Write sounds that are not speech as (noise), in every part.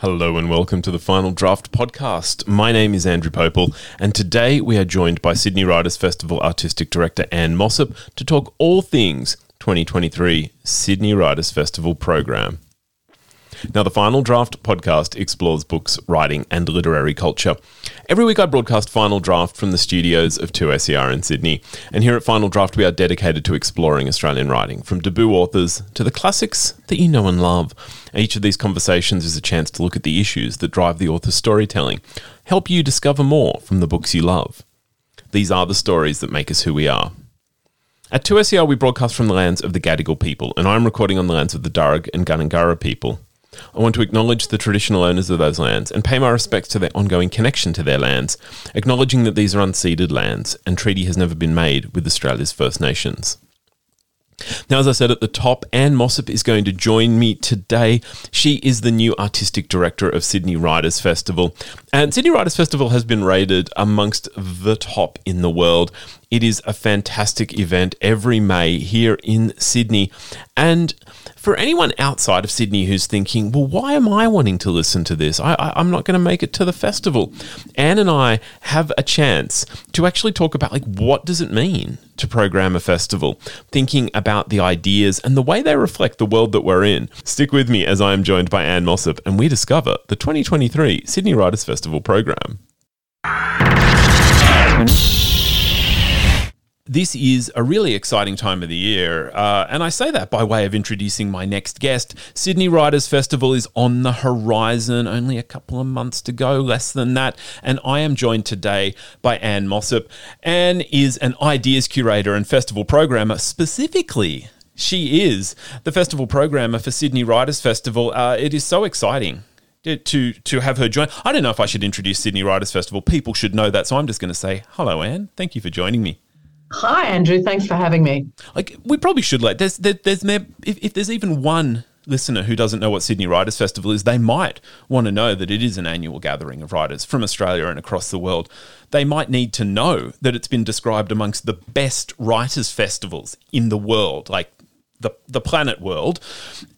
Hello and welcome to the Final Draft podcast. My name is Andrew Pople, and today we are joined by Sydney Writers Festival Artistic Director Ann Mossop to talk all things 2023 Sydney Writers Festival program. Now, the Final Draft podcast explores books, writing, and literary culture. Every week, I broadcast Final Draft from the studios of 2SER in Sydney. And here at Final Draft, we are dedicated to exploring Australian writing, from debut authors to the classics that you know and love. Each of these conversations is a chance to look at the issues that drive the author's storytelling, help you discover more from the books you love. These are the stories that make us who we are. At 2SER, we broadcast from the lands of the Gadigal people, and I'm recording on the lands of the Darug and Gundungurra people. I want to acknowledge the traditional owners of those lands and pay my respects to their ongoing connection to their lands, acknowledging that these are unceded lands and treaty has never been made with Australia's First Nations. Now, as I said at the top, Ann Mossop is going to join me today. She is the new artistic director of Sydney Writers Festival. And Sydney Writers Festival has been rated amongst the top in the world. It is a fantastic event every May here in Sydney. And for anyone outside of Sydney who's thinking, well, why am I wanting to listen to this? I, am not going to make it to the festival. Ann and I have a chance to actually talk about like what does it mean to program a festival, thinking about the ideas and the way they reflect the world that we're in. Stick with me as I am joined by Ann Mossop and we discover the 2023 Sydney Writers Festival program this is a really exciting time of the year, uh, and I say that by way of introducing my next guest. Sydney Writers Festival is on the horizon, only a couple of months to go, less than that, and I am joined today by Ann Mossop. Ann is an ideas curator and festival programmer, specifically. She is the festival programmer for Sydney Writers Festival. Uh, it is so exciting to to have her join. I don't know if I should introduce Sydney Writers Festival. People should know that, so I'm just going to say hello, Ann. Thank you for joining me. Hi, Andrew. Thanks for having me. Like we probably should let there's there, there's if, if there's even one listener who doesn't know what Sydney Writers Festival is, they might want to know that it is an annual gathering of writers from Australia and across the world. They might need to know that it's been described amongst the best writers festivals in the world, like the, the planet world.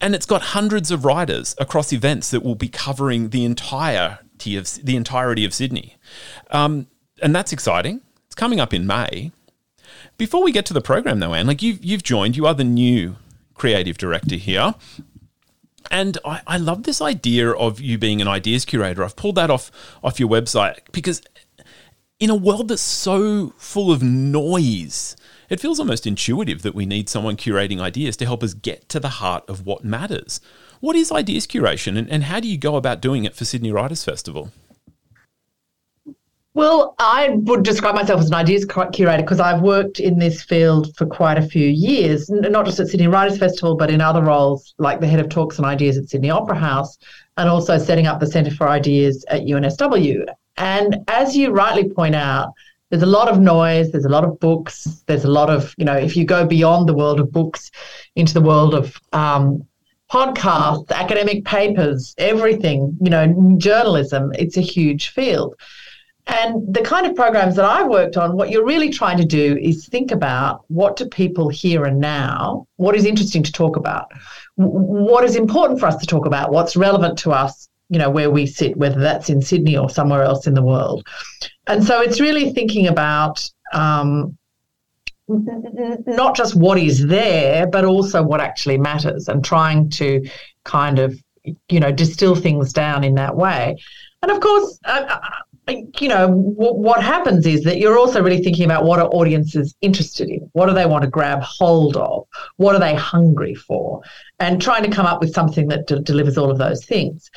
And it's got hundreds of writers across events that will be covering the entirety of the entirety of Sydney. Um, and that's exciting. It's coming up in May. Before we get to the program, though, Ann, like you've you've joined, you are the new creative director here. And I, I love this idea of you being an ideas curator. I've pulled that off off your website because in a world that's so full of noise, it feels almost intuitive that we need someone curating ideas to help us get to the heart of what matters. What is ideas curation and, and how do you go about doing it for Sydney Writers Festival? Well, I would describe myself as an ideas curator because I've worked in this field for quite a few years, not just at Sydney Writers Festival, but in other roles like the head of talks and ideas at Sydney Opera House, and also setting up the Centre for Ideas at UNSW. And as you rightly point out, there's a lot of noise, there's a lot of books, there's a lot of, you know, if you go beyond the world of books into the world of um, podcasts, academic papers, everything, you know, journalism, it's a huge field. And the kind of programs that I've worked on, what you're really trying to do is think about what do people here and now, what is interesting to talk about, what is important for us to talk about, what's relevant to us, you know, where we sit, whether that's in Sydney or somewhere else in the world. And so it's really thinking about um, not just what is there, but also what actually matters and trying to kind of, you know, distill things down in that way. And of course, you know, w- what happens is that you're also really thinking about what are audiences interested in? What do they want to grab hold of? What are they hungry for? And trying to come up with something that de- delivers all of those things.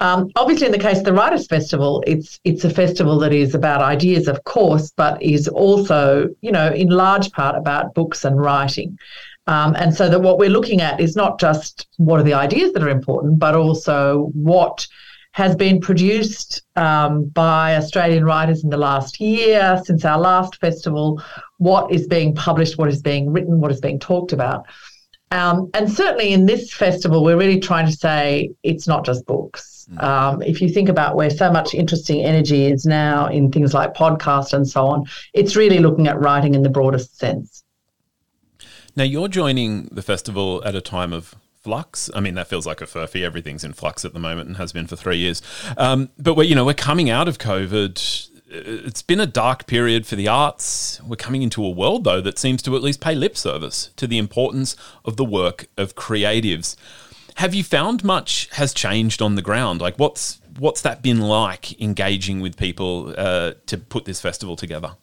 Um, obviously, in the case of the Writers' Festival, it's it's a festival that is about ideas, of course, but is also, you know, in large part about books and writing. Um, and so that what we're looking at is not just what are the ideas that are important, but also what has been produced um, by Australian writers in the last year, since our last festival, what is being published, what is being written, what is being talked about. Um, and certainly in this festival, we're really trying to say it's not just books. Mm. Um, if you think about where so much interesting energy is now in things like podcast and so on, it's really looking at writing in the broadest sense. Now, you're joining the festival at a time of flux. I mean, that feels like a furphy. Everything's in flux at the moment and has been for three years. Um, but we're, you know, we're coming out of COVID. It's been a dark period for the arts. We're coming into a world, though, that seems to at least pay lip service to the importance of the work of creatives. Have you found much has changed on the ground? Like, what's what's that been like engaging with people uh, to put this festival together?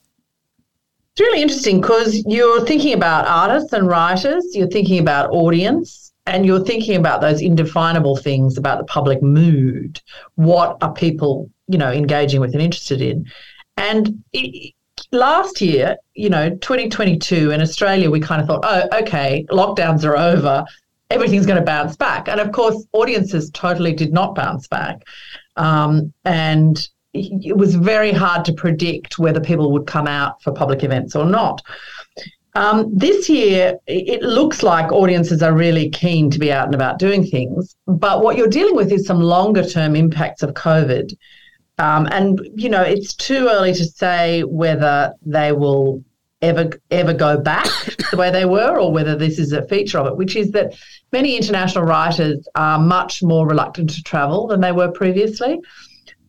It's really interesting because you're thinking about artists and writers, you're thinking about audience, and you're thinking about those indefinable things about the public mood. What are people, you know, engaging with and interested in? And it, last year, you know, 2022 in Australia, we kind of thought, oh, okay, lockdowns are over, everything's going to bounce back. And of course, audiences totally did not bounce back. Um, and it was very hard to predict whether people would come out for public events or not. Um, this year, it looks like audiences are really keen to be out and about doing things. But what you're dealing with is some longer term impacts of COVID. Um, and, you know, it's too early to say whether they will ever ever go back (coughs) the way they were or whether this is a feature of it, which is that many international writers are much more reluctant to travel than they were previously.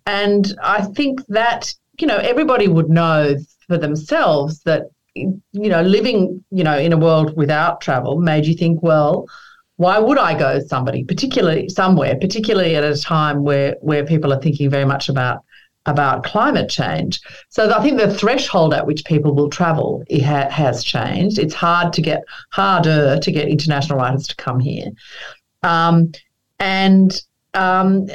And I think that, you know, everybody would know for themselves that, you know, living, you know, in a world without travel made you think, well, why would I go somebody, particularly somewhere, particularly at a time where where people are thinking very much about about climate change. So I think the threshold at which people will travel ha- has changed. It's hard to get harder to get international writers to come here, um, and um,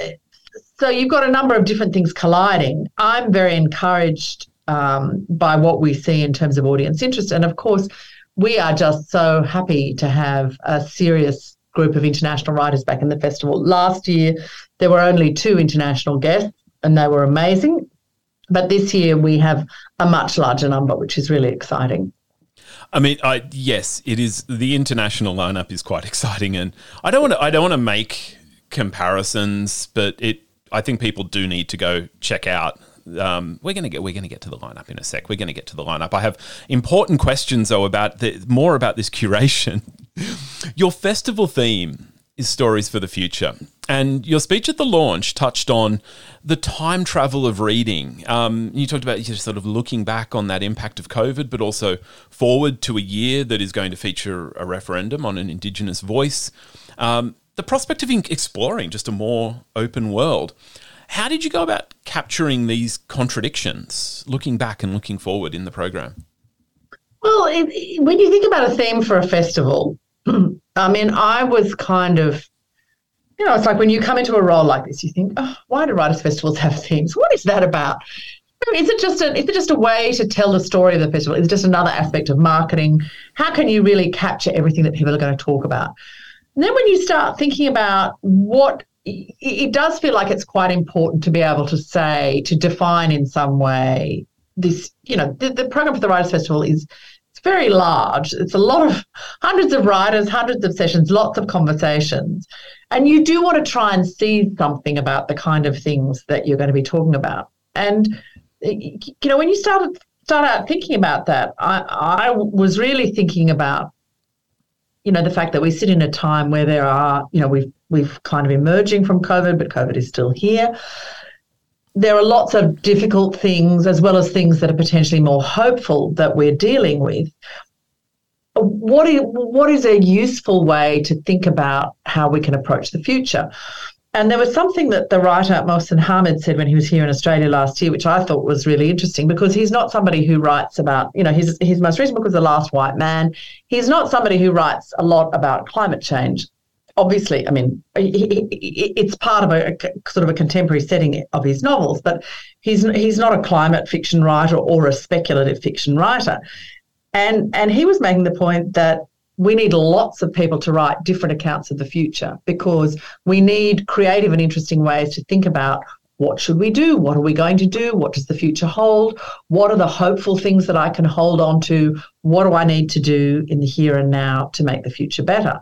so you've got a number of different things colliding. I'm very encouraged um, by what we see in terms of audience interest, and of course, we are just so happy to have a serious group of international writers back in the festival. Last year, there were only two international guests and they were amazing. But this year we have a much larger number, which is really exciting. I mean, I yes, it is. The international lineup is quite (laughs) exciting, and I don't want to. I don't want to make comparisons, but it. I think people do need to go check out. Um, we're gonna get. We're gonna get to the lineup in a sec. We're gonna get to the lineup. I have important questions though about the more about this curation. (laughs) Your festival theme is stories for the future. And your speech at the launch touched on the time travel of reading. Um, you talked about just sort of looking back on that impact of COVID, but also forward to a year that is going to feature a referendum on an Indigenous voice. Um, the prospect of exploring just a more open world. How did you go about capturing these contradictions, looking back and looking forward in the program? Well, it, when you think about a theme for a festival, (clears throat) I mean, I was kind of, you know, it's like when you come into a role like this, you think, oh, why do writers' festivals have themes? What is that about? Is it just a is it just a way to tell the story of the festival? Is it just another aspect of marketing? How can you really capture everything that people are going to talk about? And then when you start thinking about what it does feel like it's quite important to be able to say, to define in some way this, you know, the, the program for the Writers' Festival is it's very large. It's a lot of (laughs) hundreds of writers, hundreds of sessions, lots of conversations. And you do want to try and see something about the kind of things that you're going to be talking about. And you know, when you started start out thinking about that, I, I was really thinking about, you know, the fact that we sit in a time where there are, you know, we've we've kind of emerging from COVID, but COVID is still here there are lots of difficult things as well as things that are potentially more hopeful that we're dealing with. What is, what is a useful way to think about how we can approach the future? And there was something that the writer Mohsin Hamid said when he was here in Australia last year, which I thought was really interesting because he's not somebody who writes about, you know, his, his most recent book was The Last White Man. He's not somebody who writes a lot about climate change obviously, I mean, it's part of a, a, sort of a contemporary setting of his novels, but he's he's not a climate fiction writer or a speculative fiction writer, and and he was making the point that we need lots of people to write different accounts of the future because we need creative and interesting ways to think about what should we do? What are we going to do? What does the future hold? What are the hopeful things that I can hold on to? What do I need to do in the here and now to make the future better?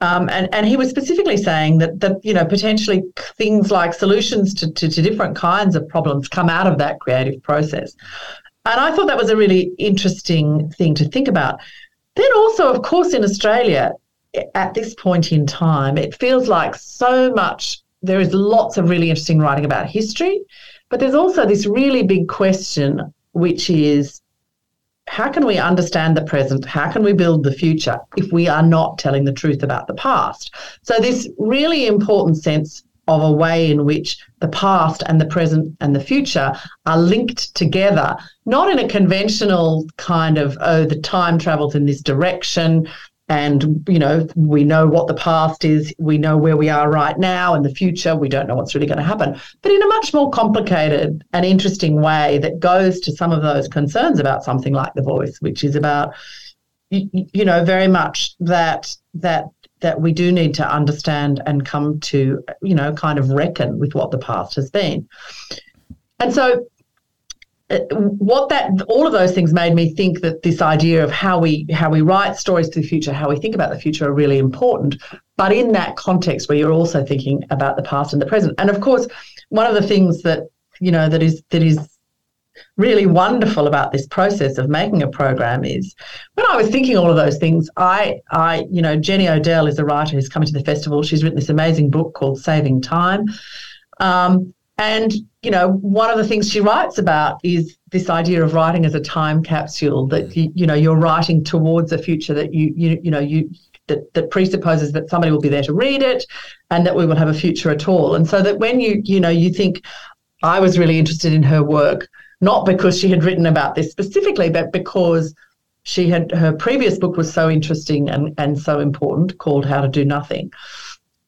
Um, and, and he was specifically saying that, that you know potentially things like solutions to, to, to different kinds of problems come out of that creative process. And I thought that was a really interesting thing to think about. Then also, of course, in Australia, at this point in time, it feels like so much. There is lots of really interesting writing about history, but there's also this really big question, which is how can we understand the present? How can we build the future if we are not telling the truth about the past? So, this really important sense of a way in which the past and the present and the future are linked together, not in a conventional kind of, oh, the time travels in this direction, and you know we know what the past is we know where we are right now and the future we don't know what's really going to happen but in a much more complicated and interesting way that goes to some of those concerns about something like the voice which is about you, you know very much that that that we do need to understand and come to you know kind of reckon with what the past has been. And so uh, what that all of those things made me think that this idea of how we how we write stories to the future how we think about the future are really important. But in that context where you're also thinking about the past and the present. And of course one of the things that you know that is that is really wonderful about this process of making a program is when I was thinking all of those things, I, I, you know, Jenny Odell is a writer who's coming to the festival. She's written this amazing book called Saving Time. Um, and, you know, one of the things she writes about is this idea of writing as a time capsule that, you, you know, you're writing towards a future that you, you, you know, you, that, that presupposes that somebody will be there to read it and that we will have a future at all. And so that when you, you know, you think, I was really interested in her work, not because she had written about this specifically, but because she had her previous book was so interesting and, and so important called How to Do Nothing.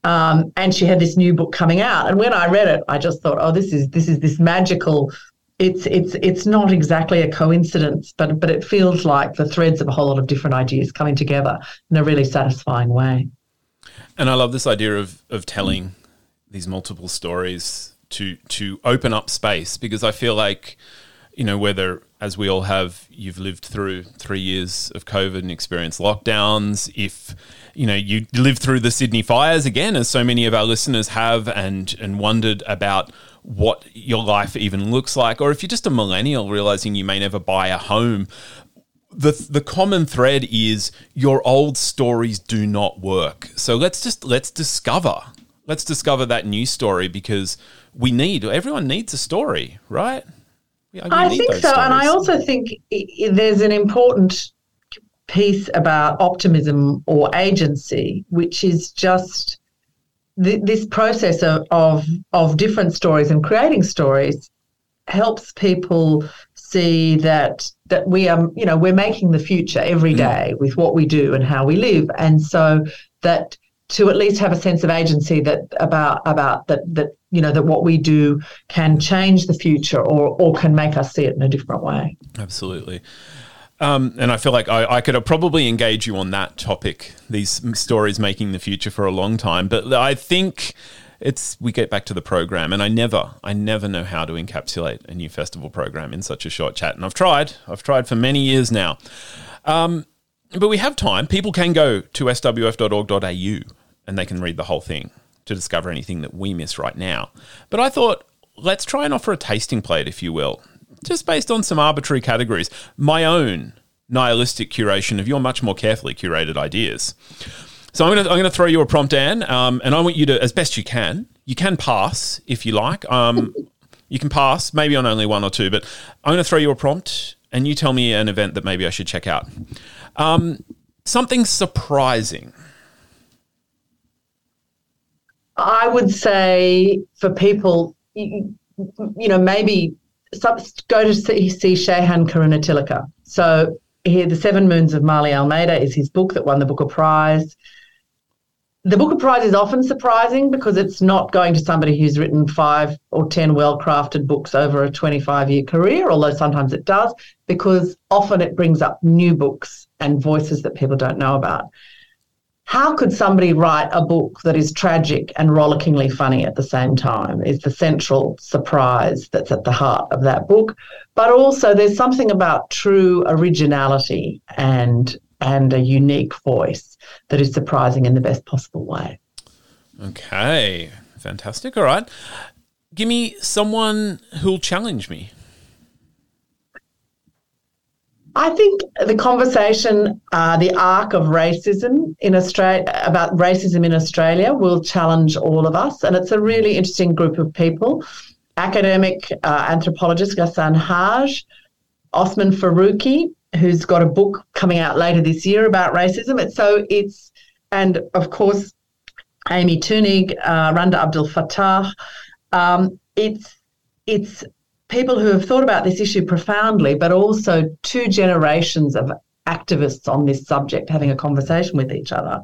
Um, and she had this new book coming out. And when I read it, I just thought, oh, this is this is this magical. It's it's it's not exactly a coincidence, but but it feels like the threads of a whole lot of different ideas coming together in a really satisfying way. And I love this idea of of telling these multiple stories to to open up space because I feel like you know whether as we all have you've lived through three years of COVID and experienced lockdowns if you know you lived through the Sydney fires again, as so many of our listeners have, and and wondered about what your life even looks like, or if you're just a millennial realizing you may never buy a home. The, the common thread is your old stories do not work. So let's just let's discover let's discover that new story because we need everyone needs a story, right? I think so, stories. and I also think there's an important piece about optimism or agency, which is just th- this process of, of of different stories and creating stories helps people see that that we are you know we're making the future every mm. mm. with what we do and how we live and so that to at least have a sense of agency that about about that that you know that what we do can change the future or or can make us see it in a different way absolutely um, and I feel like I, I, could probably engage you on that topic, these stories making the future for a long time. But I think it's we get back to the program, and I never, I never know how to encapsulate a new festival program in such a short chat. And I've tried, I've tried for many years now. Um, but we have time. People can go to swf.org.au and they can read the whole thing to discover anything that we miss right now. But I thought, let's try and offer a tasting plate, if you will, just based on some arbitrary categories. My own nihilistic curation of your much more carefully curated ideas. So I'm going to throw you a prompt, Ann, um, and I want you to, as best you can, you can pass if you like. Um, you can pass, maybe on only one or two, but I'm going to throw you a prompt, and you tell me an event that maybe I should check out. Um, something surprising. I would say for people, you, you know, maybe go to see, see Shehan. So here, The Seven Moons of Maali Almeida is his book that won the Booker Prize. The Booker Prize is often surprising because it's not going to somebody who's written five or 10 well crafted books over a 25 year career, although sometimes it does, because often it brings up new books and voices that people don't know about. How could somebody write a book that is tragic and rollickingly funny at the same time is the central surprise that's at the heart of that book. But also there's something about true originality and and a unique voice that is surprising in the best possible way. Okay fantastic. All right. Give me someone who'll challenge me I think the conversation, uh, the arc of racism in Australia, about racism in Australia, will challenge all of us. And it's a really interesting group of people. Academic uh, anthropologist Ghassan Hage, Osman Faruqi, who's got a book coming out later this year about racism. And so it's, and of course, Amy Thunig, uh, Randa Abdel Fattah. Um, it's it's people who have thought about this issue profoundly, but also two generations of activists on this subject having a conversation with each other.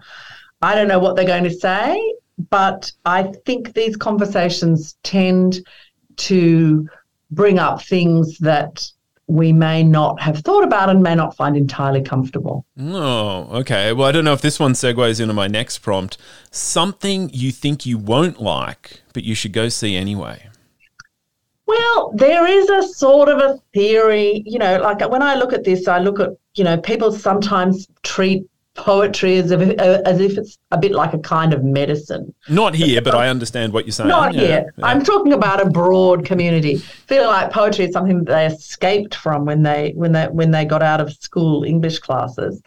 I don't know what they're going to say, but I think these conversations tend to bring up things that we may not have thought about and may not find entirely comfortable. Oh, okay. Well, I don't know if this one segues into my next prompt. Something you think you won't like, but you should go see anyway. Well, there is a sort of a theory, you know, like when I look at this, I look at, you know, people sometimes treat poetry as if, uh, as if it's a bit like a kind of medicine. Not here, but I understand what you're saying. Not yeah, here. Yeah. I'm talking about a broad community. Feeling like poetry is something that they escaped from when they when they when they got out of school English classes.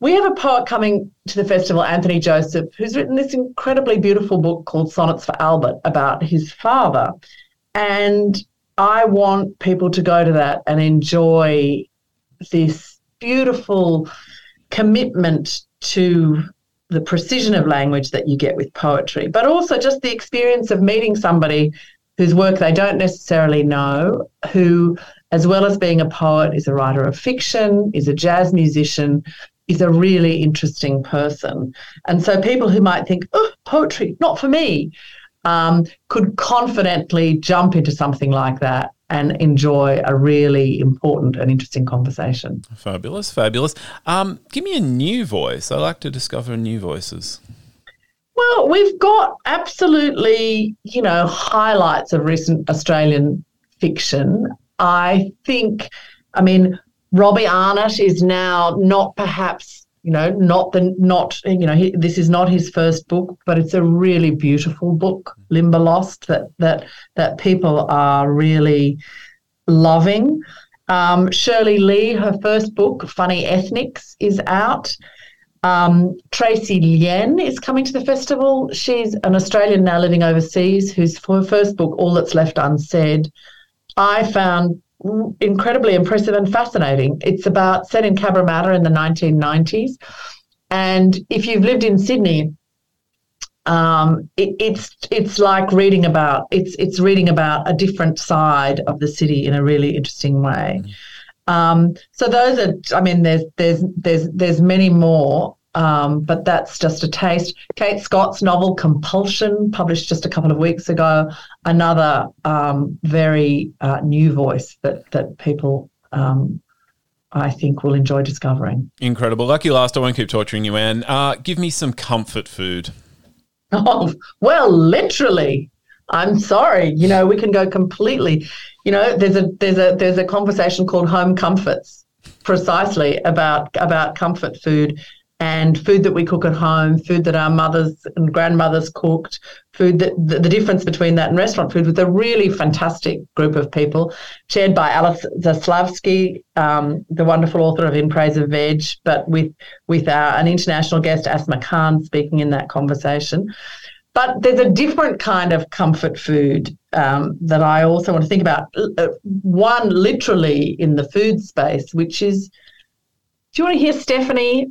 We have a poet coming to the festival, Anthony Joseph, who's written this incredibly beautiful book called Sonnets for Albert about his father. And I want people to go to that and enjoy this beautiful commitment to the precision of language that you get with poetry, but also just the experience of meeting somebody whose work they don't necessarily know, who, as well as being a poet, is a writer of fiction, is a jazz musician, is a really interesting person. And so people who might think, oh, poetry, not for me, um, could confidently jump into something like that and enjoy a really important and interesting conversation. Fabulous, fabulous. Um, give me a new voice. I like to discover new voices. Well, we've got absolutely, you know, highlights of recent Australian fiction. I think, I mean, Robbie Arnott is now not perhaps you know not the not you know he, this is not his first book but it's a really beautiful book limberlost that that that people are really loving. Um, Shirley Le her first book funny ethnics is out. Um, Tracey Lien is coming to the festival. She's an australian now living overseas whose first book all that's left unsaid. I found incredibly impressive and fascinating. It's about set in Cabramatta in the 1990s. And if you've lived in Sydney, um, it, it's it's like reading about it's it's reading about a different side of the city in a really interesting way. Mm. Um, so those are, I mean, there's there's there's there's many more. Um, but that's just a taste. Kate Scott's novel Compulsion, published just a couple of weeks ago, another um, very uh, new voice that that people um, I think will enjoy discovering. Incredible. Lucky last, I won't keep torturing you, Ann. Uh, give me some comfort food. (laughs) Oh, well, literally. I'm sorry. You know, we can go completely. You know, there's a there's a there's a conversation called home comforts precisely about about comfort food and food that we cook at home, food that our mothers and grandmothers cooked, food that the, the, difference between that and restaurant food with a really fantastic group of people, chaired by Alice Zaslavsky, um, the wonderful author of In Praise of Veg, but with with our, an international guest, Asma Khan, speaking in that conversation. But there's a different kind of comfort food um, that I also want to think about. Uh, one, literally in the food space, which is do you want to hear Stephanie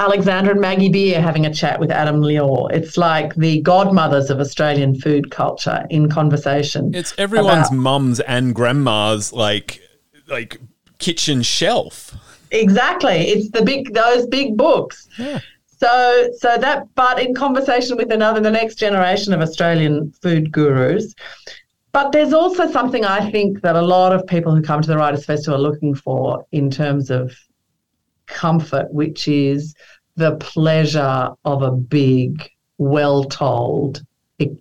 Alexander and Maggie Beer having a chat with Adam Liaw. It's like the godmothers of Australian food culture in conversation. It's everyone's about, mums and grandma's like like kitchen shelf. Exactly. It's the big those big books. Yeah. So so that but in conversation with another the next generation of Australian food gurus. But there's also something I think that a lot of people who come to the Writers Festival are looking for in terms of comfort, which is the pleasure of a big, well told,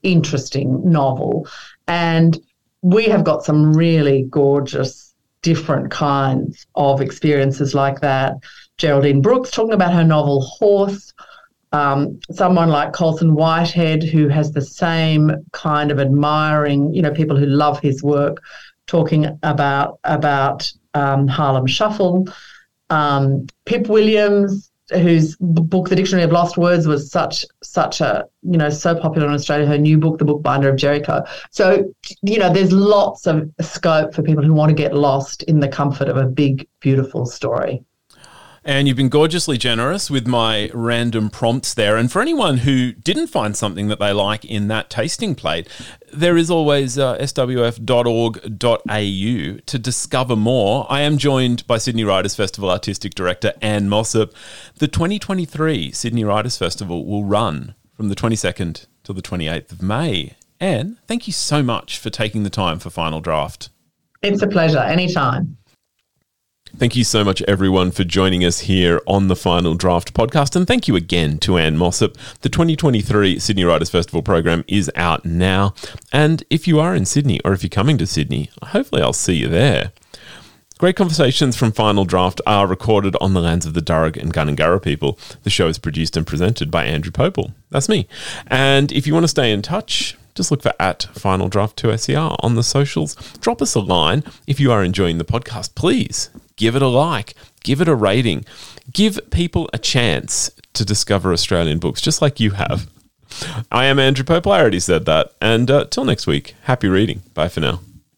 interesting novel. And we have got some really gorgeous, different kinds of experiences like that. Geraldine Brooks talking about her novel Horse. Um, someone like Colson Whitehead, who has the same kind of admiring, you know, people who love his work, talking about about um, Harlem Shuffle. Um, Pip Williams, whose book The Dictionary of Lost Words was such such a you know so popular in Australia. Her new book, The Bookbinder of Jericho. So you know, there's lots of scope for people who want to get lost in the comfort of a big, beautiful story. And you've been gorgeously generous with my random prompts there. And for anyone who didn't find something that they like in that tasting plate, there is always uh, swf.org.au to discover more. I am joined by Sydney Writers Festival Artistic Director Ann Mossop. The 2023 Sydney Writers Festival will run from the 22nd till the 28th of May. Ann, thank you so much for taking the time for Final Draft. It's a pleasure. Anytime. Thank you so much, everyone, for joining us here on the Final Draft podcast. And thank you again to Ann Mossop. The 2023 Sydney Writers Festival program is out now. And if you are in Sydney or if you're coming to Sydney, hopefully I'll see you there. Great conversations from Final Draft are recorded on the lands of the Darug and Gundungurra people. The show is produced and presented by Andrew Pople. That's me. And if you want to stay in touch, just look for at Final Draft 2SER on the socials. Drop us a line if you are enjoying the podcast. Please give it a like, give it a rating, give people a chance to discover Australian books, just like you have. I am Andrew Pope. I already said that. And uh, till next week, happy reading. Bye for now.